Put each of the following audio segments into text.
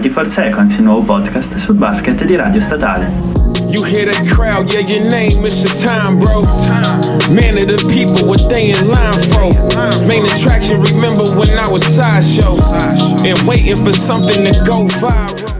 24 Seconds, il nuovo podcast sul basket di Radio Statale. You hear that crowd, yeah, your name is your time, bro. Man of the people, what they in line for. Main attraction, remember when I was sideshow. And waiting for something to go viral.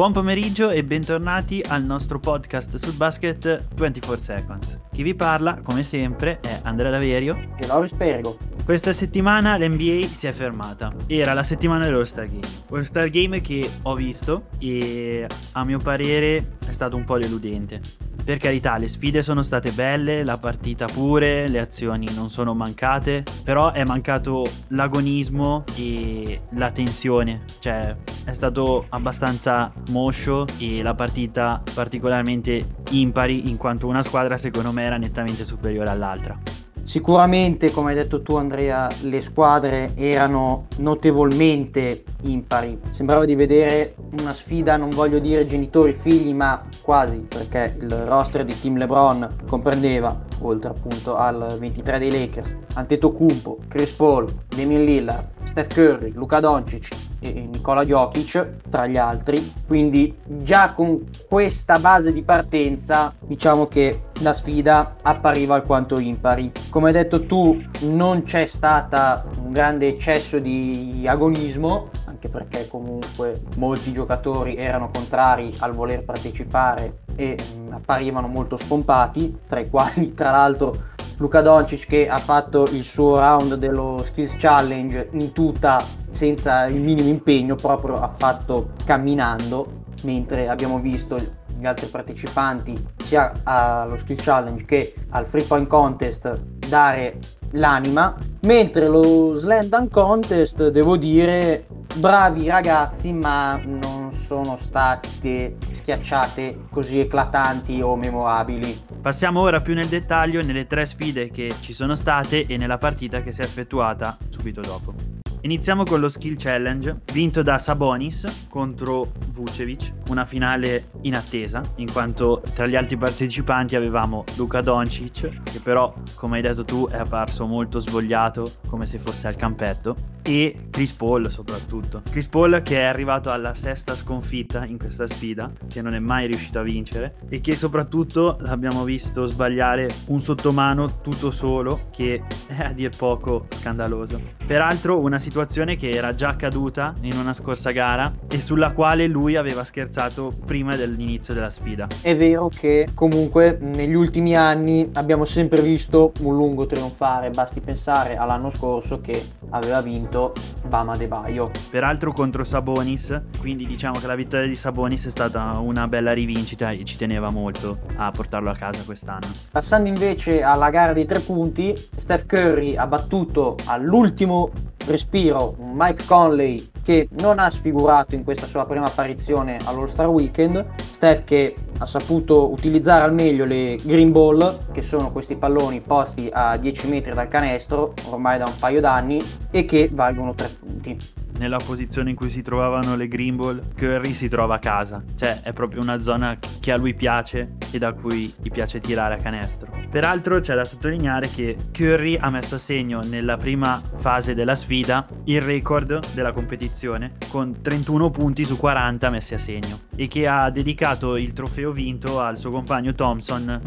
Buon pomeriggio e bentornati al nostro podcast sul basket 24 Seconds. Chi vi parla, come sempre, è Andrea Daverio e Loris Pergo. Questa settimana l'NBA si è fermata. Era la settimana dell'All-Star Game. All-Star Game che ho visto e a mio parere è stato un po' deludente. Per carità, le sfide sono state belle, la partita pure, le azioni non sono mancate, però è mancato l'agonismo e la tensione, cioè è stato abbastanza moscio e la partita particolarmente impari in quanto una squadra secondo me era nettamente superiore all'altra. Sicuramente, come hai detto tu Andrea, le squadre erano notevolmente impari. Sembrava di vedere una sfida, non voglio dire genitori-figli, ma quasi, perché il roster di Team LeBron comprendeva, oltre appunto al 23 dei Lakers, Antetokounmpo, Chris Paul, Damian Lillard, Steph Curry, Luca Doncic e Nicola Jokic, tra gli altri. Quindi già con questa base di partenza, diciamo che la sfida appariva alquanto impari. Come hai detto tu, non c'è stata un grande eccesso di agonismo, anche perché comunque molti giocatori erano contrari al voler partecipare e mh, apparivano molto spompati, tra i quali tra l'altro Luca Doncic che ha fatto il suo round dello Skills Challenge in tuta senza il minimo impegno, proprio ha fatto camminando, mentre abbiamo visto gli altri partecipanti sia allo Skill Challenge che al Free Point Contest dare l'anima, mentre lo Slam Contest devo dire bravi ragazzi ma non sono state schiacciate così eclatanti o memorabili. Passiamo ora più nel dettaglio nelle tre sfide che ci sono state e nella partita che si è effettuata subito dopo. Iniziamo con lo Skill Challenge, vinto da Sabonis contro Vucevic, una finale in attesa, in quanto tra gli altri partecipanti avevamo Luka Doncic, che però, come hai detto tu, è apparso molto svogliato, come se fosse al campetto, e Chris Paul soprattutto. Chris Paul che è arrivato alla sesta sconfitta in questa sfida, che non è mai riuscito a vincere, e che soprattutto l'abbiamo visto sbagliare un sottomano tutto solo, che è a dir poco scandaloso. Peraltro una situazione che era già accaduta in una scorsa gara e sulla quale lui aveva scherzato prima dell'inizio della sfida. È vero che comunque negli ultimi anni abbiamo sempre visto un lungo trionfare, basti pensare all'anno scorso che aveva vinto Bama De Baio. Peraltro contro Sabonis, quindi diciamo che la vittoria di Sabonis è stata una bella rivincita e ci teneva molto a portarlo a casa quest'anno. Passando invece alla gara dei tre punti, Steph Curry ha battuto all'ultimo respiro Mike Conley che non ha sfigurato in questa sua prima apparizione all'All-Star Weekend, Steph che ha saputo utilizzare al meglio le green ball, che sono questi palloni posti a 10 metri dal canestro, ormai da un paio d'anni, e che valgono 3 punti nella posizione in cui si trovavano le green ball, Curry si trova a casa. Cioè, è proprio una zona che a lui piace e da cui gli piace tirare a canestro. Peraltro c'è da sottolineare che Curry ha messo a segno nella prima fase della sfida il record della competizione con 31 punti su 40 messi a segno e che ha dedicato il trofeo vinto al suo compagno Thompson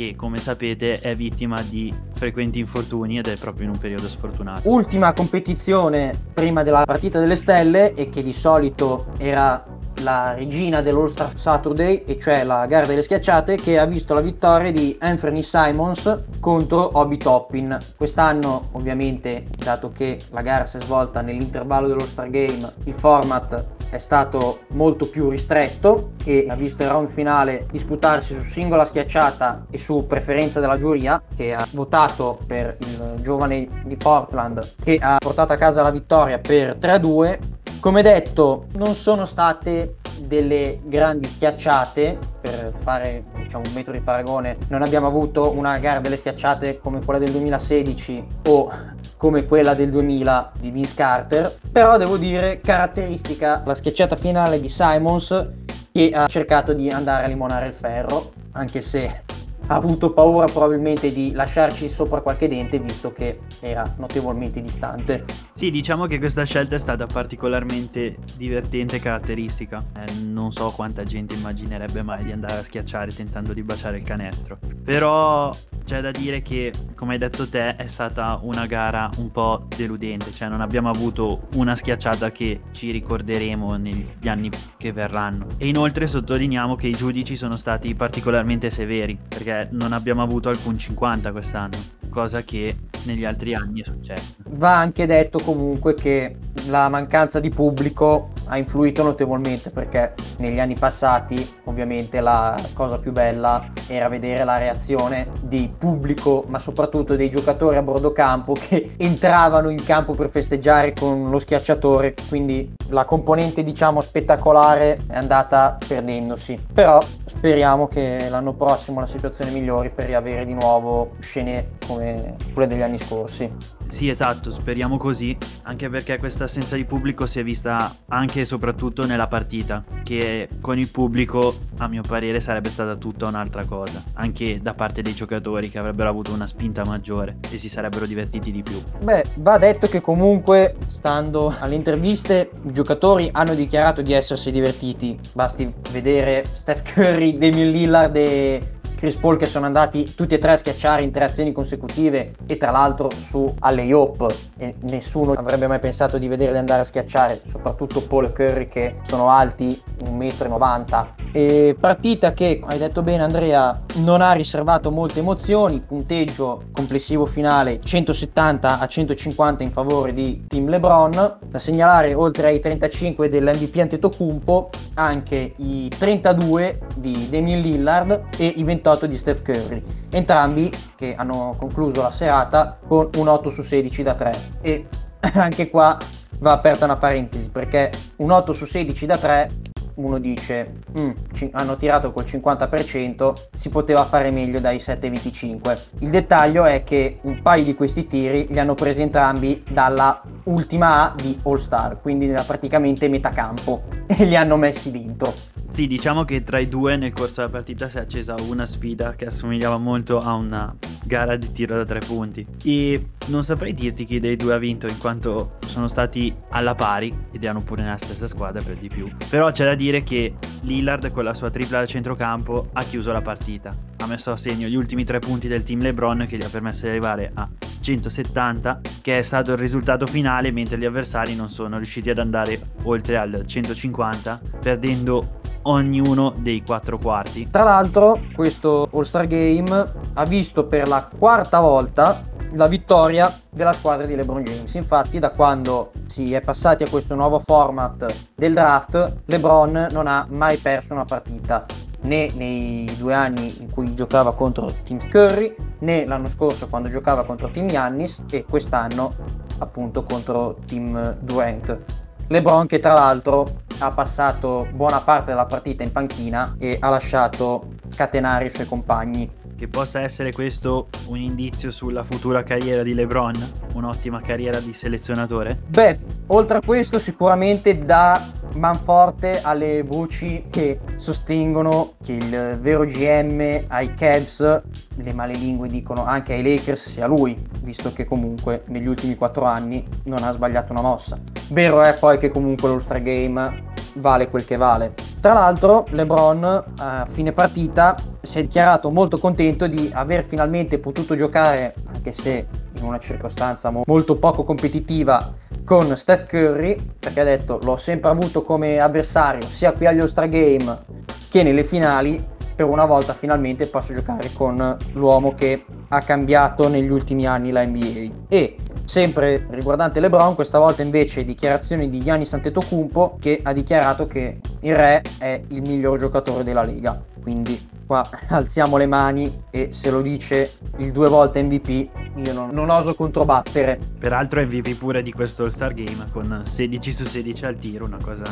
che come sapete è vittima di frequenti infortuni ed è proprio in un periodo sfortunato. Ultima competizione prima della partita delle stelle e che di solito era la regina dell'All Star Saturday, e cioè la gara delle schiacciate, che ha visto la vittoria di Anthony Simons contro Obi Toppin. Quest'anno, ovviamente, dato che la gara si è svolta nell'intervallo dello Star Game, il format è stato molto più ristretto e ha visto il round finale disputarsi su singola schiacciata e su preferenza della giuria che ha votato per il giovane di Portland che ha portato a casa la vittoria per 3-2 come detto, non sono state delle grandi schiacciate, per fare diciamo, un metro di paragone, non abbiamo avuto una gara delle schiacciate come quella del 2016 o come quella del 2000 di Vince Carter, però devo dire caratteristica la schiacciata finale di Simons che ha cercato di andare a limonare il ferro, anche se ha avuto paura probabilmente di lasciarci sopra qualche dente visto che era notevolmente distante. Sì, diciamo che questa scelta è stata particolarmente divertente e caratteristica. Eh, non so quanta gente immaginerebbe mai di andare a schiacciare tentando di baciare il canestro. Però c'è da dire che, come hai detto te, è stata una gara un po' deludente, cioè non abbiamo avuto una schiacciata che ci ricorderemo negli anni che verranno. E inoltre sottolineiamo che i giudici sono stati particolarmente severi, perché non abbiamo avuto alcun 50 quest'anno, cosa che negli altri anni è successo. Va anche detto comunque che la mancanza di pubblico ha influito notevolmente perché negli anni passati ovviamente la cosa più bella era vedere la reazione di pubblico ma soprattutto dei giocatori a bordo campo che entravano in campo per festeggiare con lo schiacciatore quindi la componente diciamo spettacolare è andata perdendosi però speriamo che l'anno prossimo la situazione migliori per riavere di nuovo scene come quelle degli anni scorsi sì, esatto, speriamo così, anche perché questa assenza di pubblico si è vista anche e soprattutto nella partita, che con il pubblico, a mio parere, sarebbe stata tutta un'altra cosa, anche da parte dei giocatori che avrebbero avuto una spinta maggiore e si sarebbero divertiti di più. Beh, va detto che comunque, stando alle interviste, i giocatori hanno dichiarato di essersi divertiti, basti vedere Steph Curry, Damian Lillard e Chris Paul che sono andati tutti e tre a schiacciare in tre azioni consecutive e tra l'altro su alle Hop e nessuno avrebbe mai pensato di vederli andare a schiacciare, soprattutto Paul e Curry che sono alti 1,90 m. E partita che, hai detto bene Andrea, non ha riservato molte emozioni, punteggio complessivo finale 170 a 150 in favore di Team LeBron. Da segnalare oltre ai 35 dell'MVP Antetokounmpo anche i 32 di Damian Lillard e i 28 28 di Steph Curry, entrambi che hanno concluso la serata con un 8 su 16 da 3 e anche qua va aperta una parentesi perché un 8 su 16 da 3 uno dice mm, hanno tirato col 50% si poteva fare meglio dai 7,25 il dettaglio è che un paio di questi tiri li hanno presi entrambi dalla ultima A di All Star quindi praticamente metà campo e li hanno messi dentro. Sì, diciamo che tra i due nel corso della partita si è accesa una sfida che assomigliava molto a una gara di tiro da tre punti. E non saprei dirti chi dei due ha vinto in quanto sono stati alla pari ed erano pure nella stessa squadra per di più. Però c'è da dire che Lillard con la sua tripla da centrocampo ha chiuso la partita. Ha messo a segno gli ultimi tre punti del team LeBron che gli ha permesso di arrivare a 170, che è stato il risultato finale mentre gli avversari non sono riusciti ad andare oltre al 150, perdendo ognuno dei quattro quarti. Tra l'altro, questo All-Star Game ha visto per la quarta volta la vittoria della squadra di LeBron James. Infatti, da quando si è passati a questo nuovo format del draft, LeBron non ha mai perso una partita né nei due anni in cui giocava contro Team Curry, né l'anno scorso quando giocava contro Team Yannis e quest'anno appunto contro Team Durant. LeBron che tra l'altro ha passato buona parte della partita in panchina e ha lasciato scatenare i suoi compagni. Che possa essere questo un indizio sulla futura carriera di LeBron? Un'ottima carriera di selezionatore? Beh, oltre a questo sicuramente da manforte alle voci che sostengono che il vero GM ai Cavs, le male lingue dicono anche ai Lakers sia lui, visto che comunque negli ultimi quattro anni non ha sbagliato una mossa. Vero è poi che comunque l'All-Star Game vale quel che vale. Tra l'altro LeBron a fine partita si è dichiarato molto contento di aver finalmente potuto giocare, anche se in una circostanza molto poco competitiva, con Steph Curry, perché ha detto l'ho sempre avuto come avversario sia qui agli All-Star Game che nelle finali, per una volta finalmente posso giocare con l'uomo che ha cambiato negli ultimi anni la NBA. E sempre riguardante LeBron, questa volta invece dichiarazioni di Giannis Antetokounmpo che ha dichiarato che il re è il miglior giocatore della Lega. Quindi qua alziamo le mani e se lo dice il due volte MVP io non, non oso controbattere. Peraltro MVP pure di questo All-Star Game con 16 su 16 al tiro, una cosa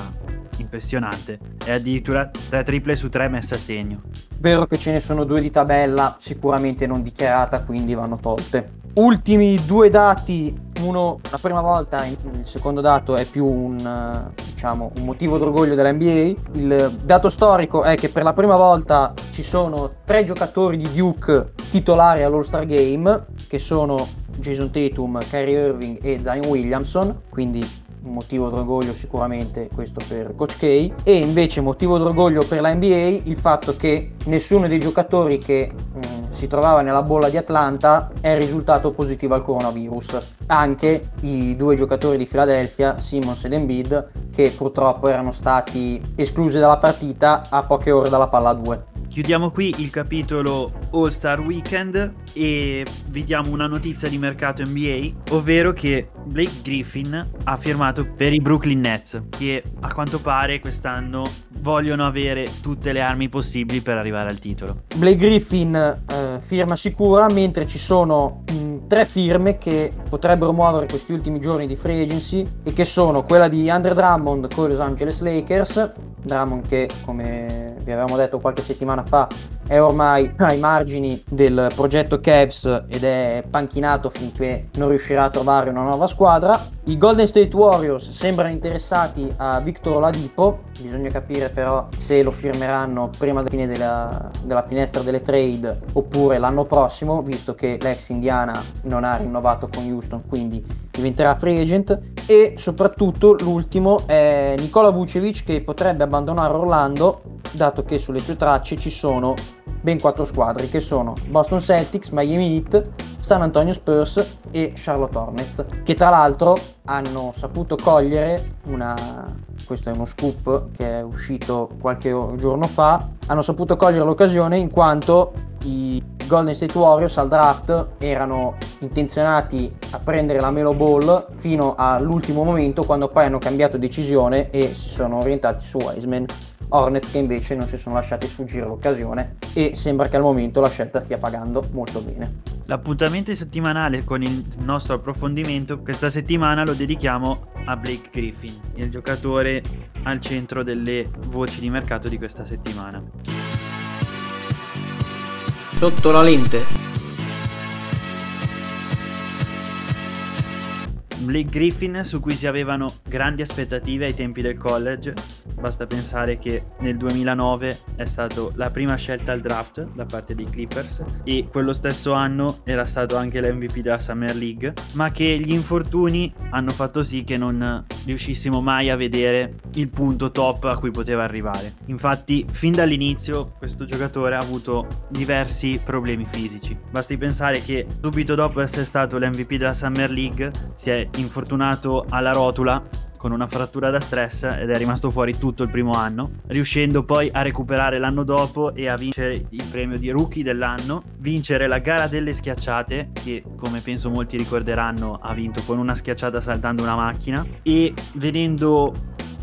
impressionante. E addirittura 3 triple su 3 messe a segno. Vero che ce ne sono due di tabella, sicuramente non dichiarata, quindi vanno tolte. Ultimi due dati Uno, la prima volta, il secondo dato è più un, diciamo, un motivo d'orgoglio dell'NBA. Il dato storico è che per la prima volta ci sono tre giocatori di Duke titolari all'All-Star Game, che sono Jason Tatum, Kyrie Irving e Zion Williamson, quindi un motivo d'orgoglio sicuramente questo per Coach K e invece motivo d'orgoglio per la NBA il fatto che nessuno dei giocatori che mh, mm, si trovava nella bolla di Atlanta è risultato positivo al coronavirus. Anche i due giocatori di Philadelphia Simmons ed Embiid che purtroppo erano stati esclusi dalla partita a poche ore dalla palla 2 Chiudiamo qui il capitolo All Star Weekend e vi diamo una notizia di mercato NBA, ovvero che Blake Griffin ha firmato per i Brooklyn Nets, che a quanto pare quest'anno vogliono avere tutte le armi possibili per arrivare al titolo. Blake Griffin eh, firma sicura, mentre ci sono mh, tre firme che potrebbero muovere questi ultimi giorni di free agency e che sono quella di Andre Drummond con i Los Angeles Lakers, Drummond che come vi avevamo detto qualche settimana fa è ormai ai margini del progetto Cavs ed è panchinato finché non riuscirà a trovare una nuova squadra. I Golden State Warriors sembrano interessati a Victor Oladipo, bisogna capire però se lo firmeranno prima della fine della, della finestra delle trade oppure l'anno prossimo, visto che l'ex Indiana non ha rinnovato con Houston, quindi diventerà free agent. E soprattutto l'ultimo è Nicola Vucevic che potrebbe abbandonare Orlando, dato che sulle sue tracce ci sono ben quattro squadre che sono Boston Celtics, Miami Heat, San Antonio Spurs e Charlotte Hornets, che tra l'altro hanno saputo cogliere una questo è uno scoop che è uscito qualche giorno fa, hanno saputo cogliere l'occasione in quanto i Golden State Warriors al draft erano intenzionati a prendere la Melo Ball fino all'ultimo momento quando poi hanno cambiato decisione e si sono orientati su Wiseman Hornets che invece non si sono lasciati sfuggire l'occasione e sembra che al momento la scelta stia pagando molto bene. L'appuntamento settimanale con il nostro approfondimento questa settimana lo dedichiamo a Blake Griffin, il giocatore al centro delle voci di mercato di questa settimana. Sotto la lente. Blake Griffin su cui si avevano grandi aspettative ai tempi del college, basta pensare che nel 2009 è stata la prima scelta al draft da parte dei Clippers e quello stesso anno era stato anche l'MVP della Summer League, ma che gli infortuni hanno fatto sì che non riuscissimo mai a vedere il punto top a cui poteva arrivare. Infatti, fin dall'inizio questo giocatore ha avuto diversi problemi fisici. Basti pensare che subito dopo essere stato l'MVP della Summer League si è infortunato alla rotula con una frattura da stress ed è rimasto fuori tutto il primo anno, riuscendo poi a recuperare l'anno dopo e a vincere il premio di rookie dell'anno, vincere la gara delle schiacciate, che come penso molti ricorderanno ha vinto con una schiacciata saltando una macchina, e venendo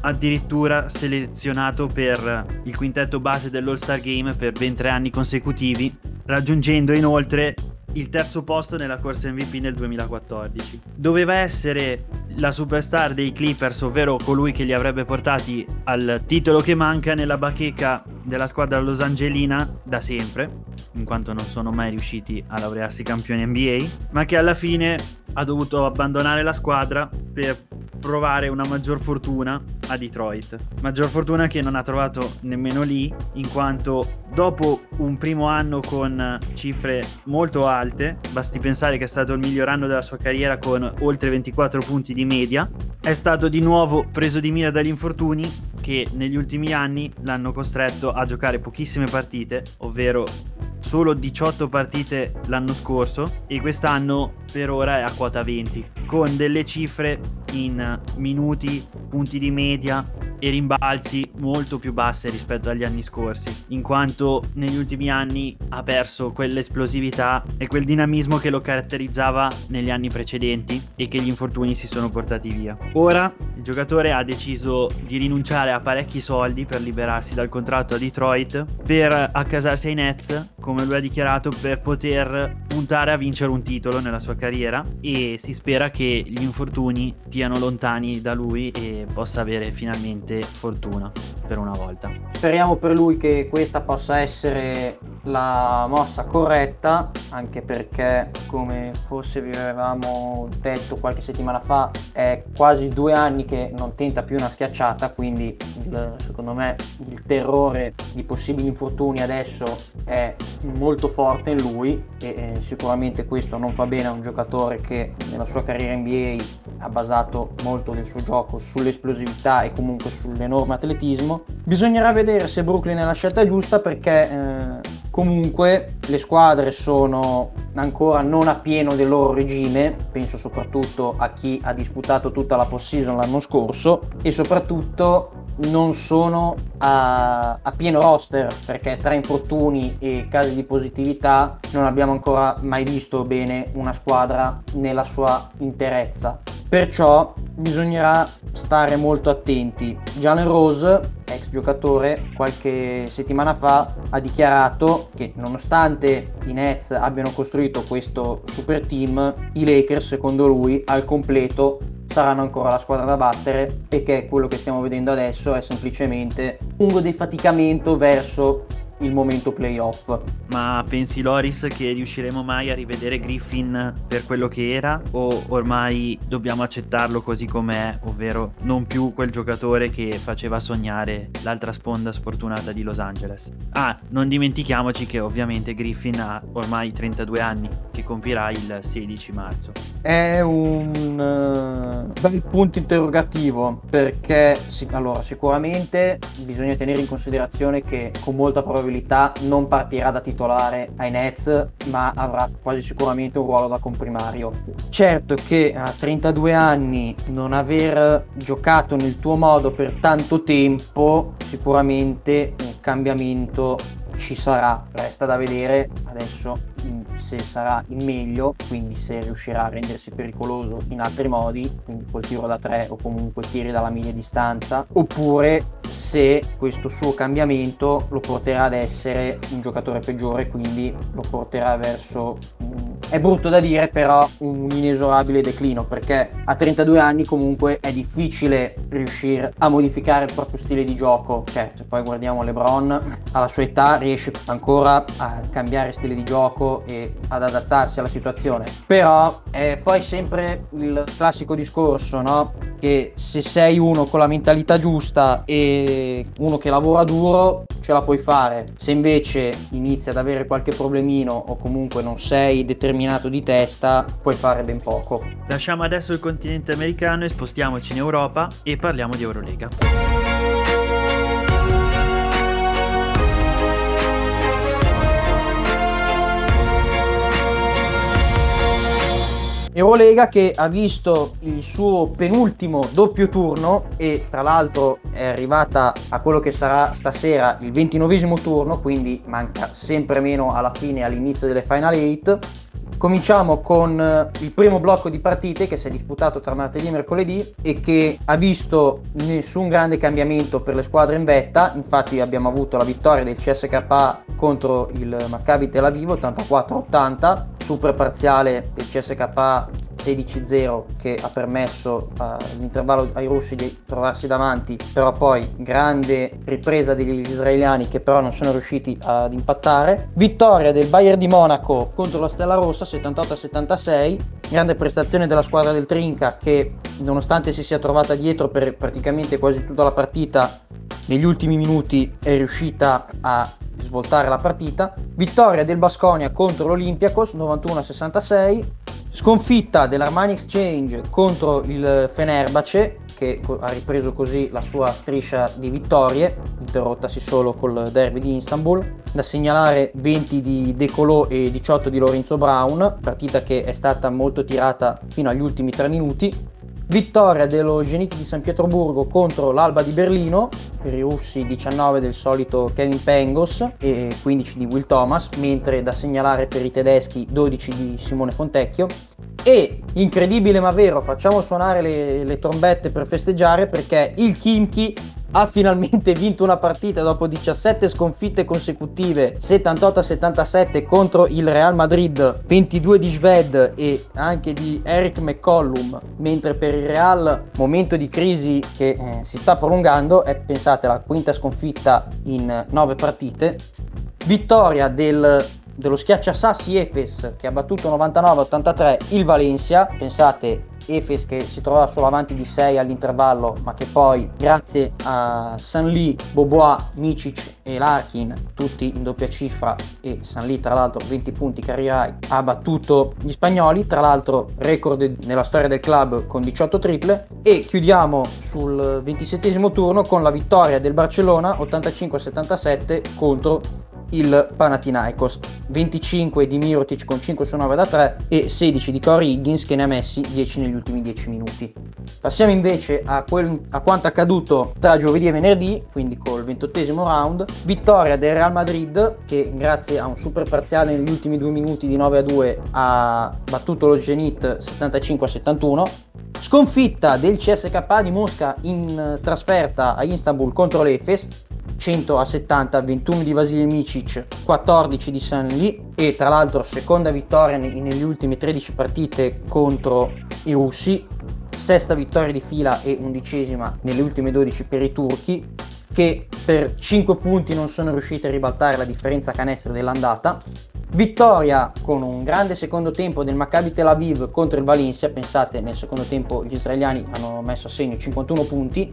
addirittura selezionato per il quintetto base dell'All Star Game per ben tre anni consecutivi, raggiungendo inoltre il terzo posto nella corsa MVP nel 2014. Doveva essere la superstar dei Clippers, ovvero colui che li avrebbe portati al titolo che manca nella bacheca della squadra Los Angelina da sempre, in quanto non sono mai riusciti a laurearsi campioni NBA, ma che alla fine ha dovuto abbandonare la squadra per provare una maggior fortuna a Detroit. Maggior fortuna che non ha trovato nemmeno lì, in quanto dopo un primo anno con cifre molto alte, basti pensare che è stato il miglior anno della sua carriera con oltre 24 punti di media, è stato di nuovo preso di mira dagli infortuni che negli ultimi anni l'hanno costretto a giocare pochissime partite, ovvero solo 18 partite l'anno scorso e quest'anno per ora è a quota 20, con delle cifre in minuti, punti di media e rimbalzi molto più basse rispetto agli anni scorsi, in quanto negli ultimi anni ha perso quell'esplosività e quel dinamismo che lo caratterizzava negli anni precedenti e che gli infortuni si sono portati via. Ora il giocatore ha deciso di rinunciare a parecchi soldi per liberarsi dal contratto a Detroit per accasarsi ai Nets, come lui ha dichiarato, per poter puntare a vincere un titolo nella sua carriera e si spera che gli infortuni stiano lontani da lui e possa avere finalmente fortuna. Per una volta. Speriamo per lui che questa possa essere la mossa corretta, anche perché come forse vi avevamo detto qualche settimana fa, è quasi due anni che non tenta più una schiacciata, quindi secondo me il terrore di possibili infortuni adesso è molto forte in lui e eh, sicuramente questo non fa bene a un giocatore che nella sua carriera NBA ha basato molto del suo gioco sull'esplosività e comunque sull'enorme atletismo. Bisognerà vedere se Brooklyn è la scelta giusta perché eh, Comunque le squadre sono ancora non a pieno del loro regime, penso soprattutto a chi ha disputato tutta la post-season l'anno scorso e soprattutto non sono a, a, pieno roster perché tra infortuni e casi di positività non abbiamo ancora mai visto bene una squadra nella sua interezza. Perciò bisognerà stare molto attenti. Jalen Rose, giocatore, qualche settimana fa ha dichiarato che nonostante i Nets abbiano costruito questo super team, i Lakers secondo lui al completo saranno ancora la squadra da battere e che quello che stiamo vedendo adesso è semplicemente un defaticamento verso il momento playoff. Ma pensi Loris che riusciremo mai a rivedere Griffin per quello che era o ormai dobbiamo accettarlo così com'è, ovvero non più quel giocatore che faceva sognare l'altra sponda sfortunata di Los Angeles? Ah, non dimentichiamoci che ovviamente Griffin ha ormai 32 anni, che compirà il 16 marzo. È un uh, bel punto interrogativo perché sì, allora, sicuramente bisogna tenere in considerazione che con molta probabilità probabilità non partirà da titolare ai Nets, ma avrà quasi sicuramente un ruolo da comprimario. Certo che a 32 anni non aver giocato nel tuo modo per tanto tempo, sicuramente un cambiamento ci sarà, resta da vedere adesso se sarà in meglio, quindi se riuscirà a rendersi pericoloso in altri modi, quindi col tiro da tre o comunque tiri dalla media distanza, oppure se questo suo cambiamento lo porterà ad essere un giocatore peggiore, quindi lo porterà verso è brutto da dire, però un inesorabile declino, perché a 32 anni comunque è difficile riuscire a modificare il proprio stile di gioco. Cioè, se poi guardiamo LeBron, alla sua età riesce ancora a cambiare stile di gioco e ad adattarsi alla situazione. Però è poi sempre il classico discorso, no? Che se sei uno con la mentalità giusta e uno che lavora duro, ce la puoi fare. Se invece inizi ad avere qualche problemino o comunque non sei determinato di testa, puoi fare ben poco. Lasciamo adesso il continente americano e spostiamoci in Europa e parliamo di Eurolega. Eurolega che ha visto il suo penultimo doppio turno e tra l'altro è arrivata a quello che sarà stasera il ventinovesimo turno, quindi manca sempre meno alla fine all'inizio delle Final 8. Cominciamo con eh, il primo blocco di partite che si è disputato tra martedì e mercoledì e che ha visto nessun grande cambiamento per le squadre in vetta, infatti abbiamo avuto la vittoria del CSKA contro il Maccabi Tel Aviv 84-80, super parziale del CSKA 16-0 che ha permesso all'intervallo ai russi di trovarsi davanti, però poi grande ripresa degli israeliani che però non sono riusciti ad impattare. Vittoria del Bayern di Monaco contro la Stella Rossa 78-76, grande prestazione della squadra del Trinca che nonostante si sia trovata dietro per praticamente quasi tutta la partita, negli ultimi minuti è riuscita a svoltare la partita. Vittoria del Basconia contro l'Olympiacos 91-66. Sconfitta dell'Armani Exchange contro il Fenerbahce che ha ripreso così la sua striscia di vittorie, interrottasi solo col derby di Istanbul. Da segnalare 20 di De Colò e 18 di Lorenzo Brown, partita che è stata molto tirata fino agli ultimi 3 minuti. Vittoria dello Zenit di San Pietroburgo contro l'Alba di Berlino, per i russi 19 del solito Kevin Pengos e 15 di Will Thomas, mentre da segnalare per i tedeschi 12 di Simone Fontecchio. E, incredibile ma vero, facciamo suonare le, le trombette per festeggiare perché il Kimchi ha finalmente vinto una partita dopo 17 sconfitte consecutive, 78-77 contro il Real Madrid, 22 di Sved e anche di Eric McCollum, mentre per il Real momento di crisi che eh, si sta prolungando è pensate la quinta sconfitta in 9 partite. Vittoria del dello schiacciasassi Efes che ha battuto 99-83 il Valencia, pensate Efes che si trovava solo avanti di 6 all'intervallo ma che poi grazie a Sanli, Bobois, Micic e Larkin tutti in doppia cifra e Sanli tra l'altro 20 punti carriera ha battuto gli spagnoli. Tra l'altro record nella storia del club con 18 triple. E chiudiamo sul 27 turno con la vittoria del Barcellona 85-77 contro il Panathinaikos, 25 di Mirotic con 5 su 9 da 3 e 16 di Corey Higgins che ne ha messi 10 negli ultimi 10 minuti. Passiamo invece a, quel, a quanto accaduto tra giovedì e venerdì, quindi col 28 round, vittoria del Real Madrid che grazie a un super parziale negli ultimi 2 minuti di 9 a 2 ha battuto lo Zenit 75 a 71, sconfitta del CSK di Mosca in trasferta a Istanbul contro l'Efes 100 a 70, 21 di Vasilij Micic, 14 di San Lee e tra l'altro seconda vittoria negli ultimi 13 partite contro i russi, sesta vittoria di fila e undicesima nelle ultime 12 per i turchi che per 5 punti non sono riusciti a ribaltare la differenza canestro dell'andata. Vittoria con un grande secondo tempo del Maccabi Tel Aviv contro il Valencia, pensate nel secondo tempo gli israeliani hanno messo a segno 51 punti,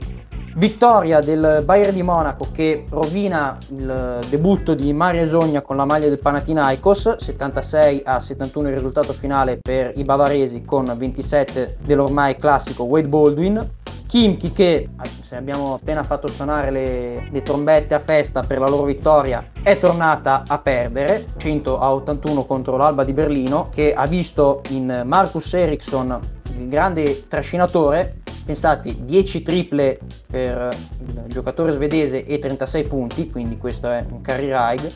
Vittoria del Bayern di Monaco che rovina il debutto di Mario Esogna con la maglia del Panathinaikos, 76 a 71 il risultato finale per i bavaresi con 27 dell'ormai classico Wade Baldwin. Kimchi che, se abbiamo appena fatto suonare le, le, trombette a festa per la loro vittoria, è tornata a perdere 100 a 81 contro l'Alba di Berlino che ha visto in Marcus Eriksson il grande trascinatore pensate 10 triple per il giocatore svedese e 36 punti, quindi questo è un carry ride,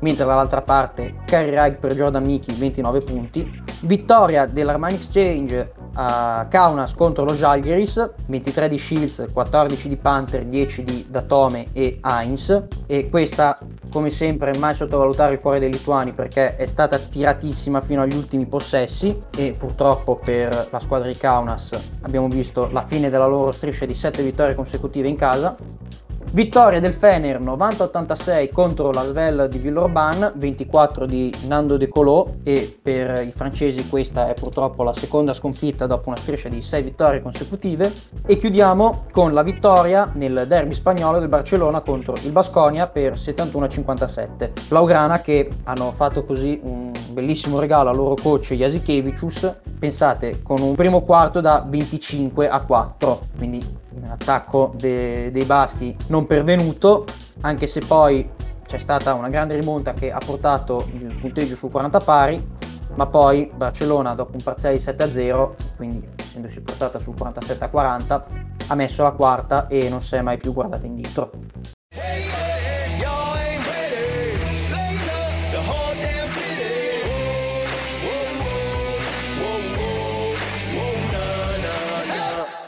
mentre dall'altra parte carry ride per Jordan Mickey 29 punti, vittoria dell'Armani Exchange a Kaunas contro lo Žalgiris, 23 di Shields, 14 di Panther, 10 di Datome e Heinz. E questa come sempre mai sottovalutare il cuore dei lituani perché è stata tiratissima fino agli ultimi possessi. E purtroppo per la squadra di Kaunas abbiamo visto la fine della loro striscia di 7 vittorie consecutive in casa Vittoria del Fener 90-86 contro la Svel di Villeurbanne, 24 di Nando De Colò e per i francesi questa è purtroppo la seconda sconfitta dopo una striscia di 6 vittorie consecutive e chiudiamo con la vittoria nel derby spagnolo del Barcellona contro il Basconia per 71-57. Blaugrana che hanno fatto così un bellissimo regalo al loro coach Jasikevicius, pensate con un primo quarto da 25 a 4, quindi attacco de- dei baschi non pervenuto, anche se poi c'è stata una grande rimonta che ha portato il punteggio su 40 pari, ma poi Barcellona dopo un parziale di 7-0, quindi essendosi portata sul 47-40, ha messo la quarta e non si è mai più guardata indietro.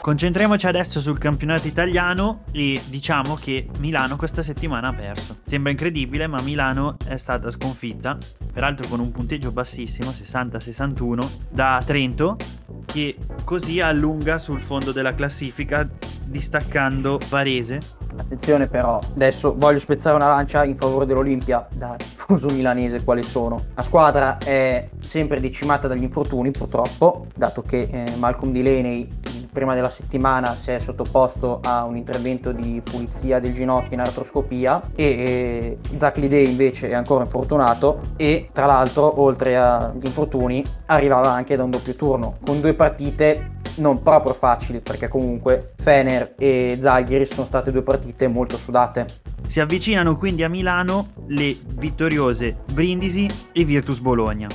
Concentriamoci adesso sul campionato italiano e diciamo che Milano questa settimana ha perso. Sembra incredibile, ma Milano è stata sconfitta, peraltro con un punteggio bassissimo, 60-61, da Trento, che così allunga sul fondo della classifica, distaccando Varese. Attenzione però, adesso voglio spezzare una lancia in favore dell'Olimpia da tifoso milanese quale sono. La squadra è sempre decimata dagli infortuni purtroppo, dato che eh, Malcolm Delaney prima della settimana si è sottoposto a un intervento di pulizia del ginocchio in artroscopia e, e Zach Lidey invece è ancora infortunato e tra l'altro oltre agli infortuni arrivava anche da un doppio turno con due partite non proprio facili perché comunque Fener e Zalgiris sono state due partite molto sudate. Si avvicinano quindi a Milano le vittoriose Brindisi e Virtus Bologna.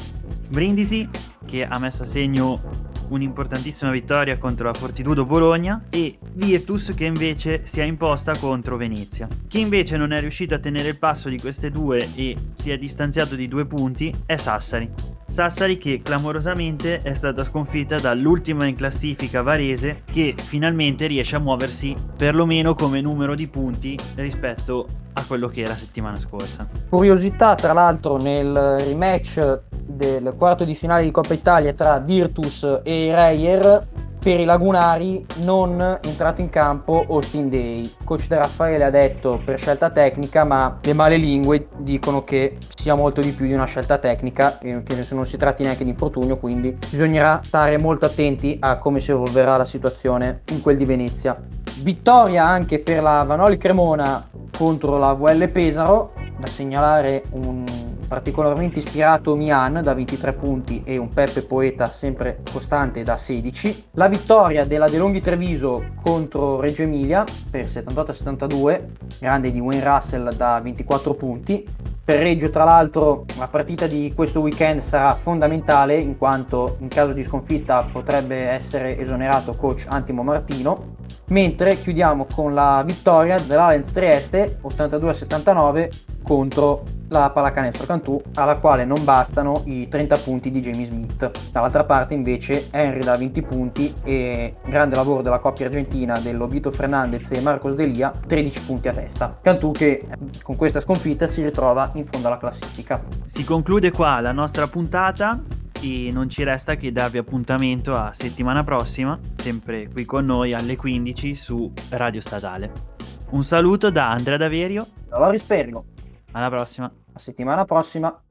Brindisi che ha messo a segno un'importantissima vittoria contro la Fortitudo Bologna e Virtus che invece si è imposta contro Venezia. Chi invece non è riuscito a tenere il passo di queste due e si è distanziato di due punti è Sassari Sassari che clamorosamente è stata sconfitta dall'ultima in classifica Varese che finalmente riesce a muoversi perlomeno come numero di punti rispetto a quello che era settimana scorsa. Curiosità tra l'altro nel rematch del quarto di finale di Coppa Italia tra Virtus e Reyer per i lagunari non entrato in campo Austin Day. Coach De Raffaele ha detto per scelta tecnica, ma le male lingue dicono che sia molto di più di una scelta tecnica, che non si tratti neanche di infortunio, quindi bisognerà stare molto attenti a come si evolverà la situazione in quel di Venezia. Vittoria anche per la Vanoli Cremona contro la VL Pesaro, da segnalare un particolarmente ispirato Mian da 23 punti e un Peppe Poeta sempre costante da 16. La vittoria della De Longhi Treviso contro Reggio Emilia per 78-72, grande di Wayne Russell da 24 punti. Per Reggio, tra l'altro, la partita di questo weekend sarà fondamentale in quanto in caso di sconfitta potrebbe essere esonerato coach Antimo Martino. Mentre chiudiamo con la vittoria dell'Allianz Trieste 82-79 contro la pallacanestro Cantù alla quale non bastano i 30 punti di Jamie Smith. Dall'altra parte invece Henry da 20 punti e grande lavoro della coppia argentina dell'Obito Fernandez e Marcos Delia 13 punti a testa. Cantù che con questa sconfitta si ritrova in fondo alla classifica. Si conclude qua la nostra puntata e non ci resta che darvi appuntamento a settimana prossima, sempre qui con noi alle 15 su Radio Statale. Un saluto da Andrea Daverio. Da Loris Pergo. Alla prossima. A settimana prossima.